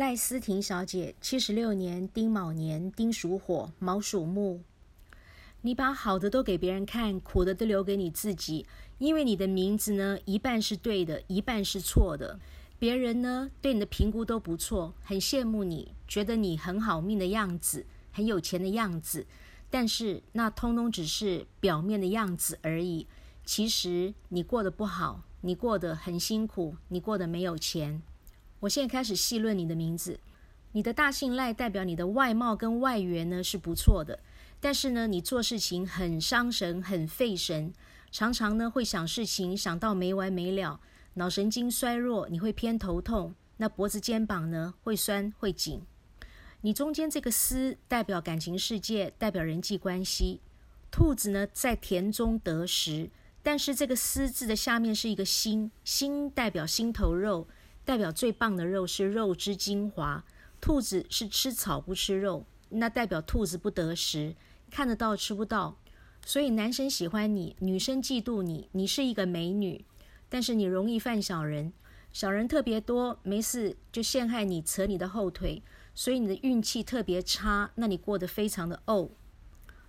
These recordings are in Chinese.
赖思婷小姐，七十六年丁卯年，丁属火，卯属木。你把好的都给别人看，苦的都留给你自己，因为你的名字呢，一半是对的，一半是错的。别人呢，对你的评估都不错，很羡慕你，觉得你很好命的样子，很有钱的样子。但是那通通只是表面的样子而已。其实你过得不好，你过得很辛苦，你过得没有钱。我现在开始细论你的名字，你的大姓赖代表你的外貌跟外缘呢是不错的，但是呢你做事情很伤神，很费神，常常呢会想事情想到没完没了，脑神经衰弱，你会偏头痛，那脖子肩膀呢会酸会紧。你中间这个思代表感情世界，代表人际关系。兔子呢在田中得食，但是这个思字的下面是一个心，心代表心头肉。代表最棒的肉是肉之精华。兔子是吃草不吃肉，那代表兔子不得食，看得到吃不到。所以男生喜欢你，女生嫉妒你。你是一个美女，但是你容易犯小人，小人特别多，没事就陷害你，扯你的后腿。所以你的运气特别差，那你过得非常的怄。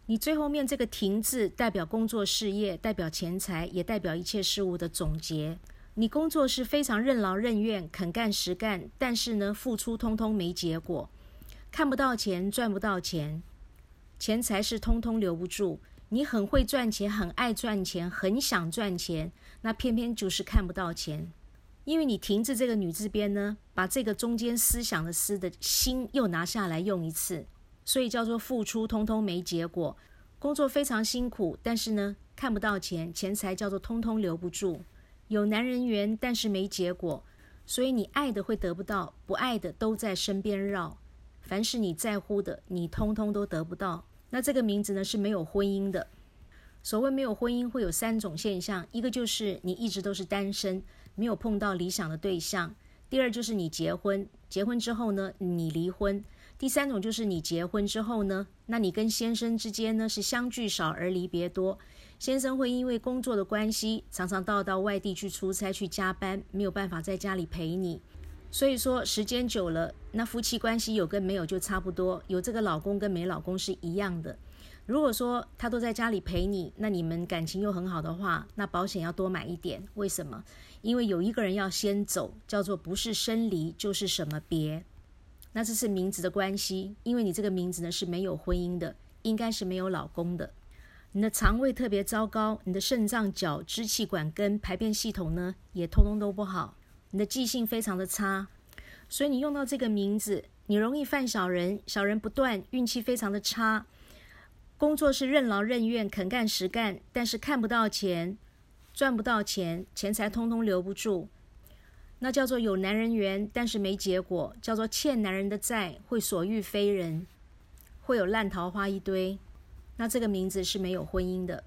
你最后面这个停字代表工作事业，代表钱财，也代表一切事物的总结。你工作是非常任劳任怨、肯干实干，但是呢，付出通通没结果，看不到钱，赚不到钱，钱财是通通留不住。你很会赚钱，很爱赚钱，很想赚钱，那偏偏就是看不到钱，因为你停止这个女字边呢，把这个中间思想的思的心又拿下来用一次，所以叫做付出通通没结果，工作非常辛苦，但是呢，看不到钱，钱财叫做通通留不住。有男人缘，但是没结果，所以你爱的会得不到，不爱的都在身边绕。凡是你在乎的，你通通都得不到。那这个名字呢是没有婚姻的。所谓没有婚姻，会有三种现象：一个就是你一直都是单身，没有碰到理想的对象；第二就是你结婚，结婚之后呢你离婚；第三种就是你结婚之后呢，那你跟先生之间呢是相聚少而离别多。先生会因为工作的关系，常常到到外地去出差去加班，没有办法在家里陪你。所以说时间久了，那夫妻关系有跟没有就差不多，有这个老公跟没老公是一样的。如果说他都在家里陪你，那你们感情又很好的话，那保险要多买一点。为什么？因为有一个人要先走，叫做不是生离就是什么别。那这是名字的关系，因为你这个名字呢是没有婚姻的，应该是没有老公的。你的肠胃特别糟糕，你的肾脏、脚、支气管跟排便系统呢，也通通都不好。你的记性非常的差，所以你用到这个名字，你容易犯小人，小人不断，运气非常的差。工作是任劳任怨、肯干实干，但是看不到钱，赚不到钱，钱财通通留不住。那叫做有男人缘，但是没结果，叫做欠男人的债，会所遇非人，会有烂桃花一堆。那这个名字是没有婚姻的。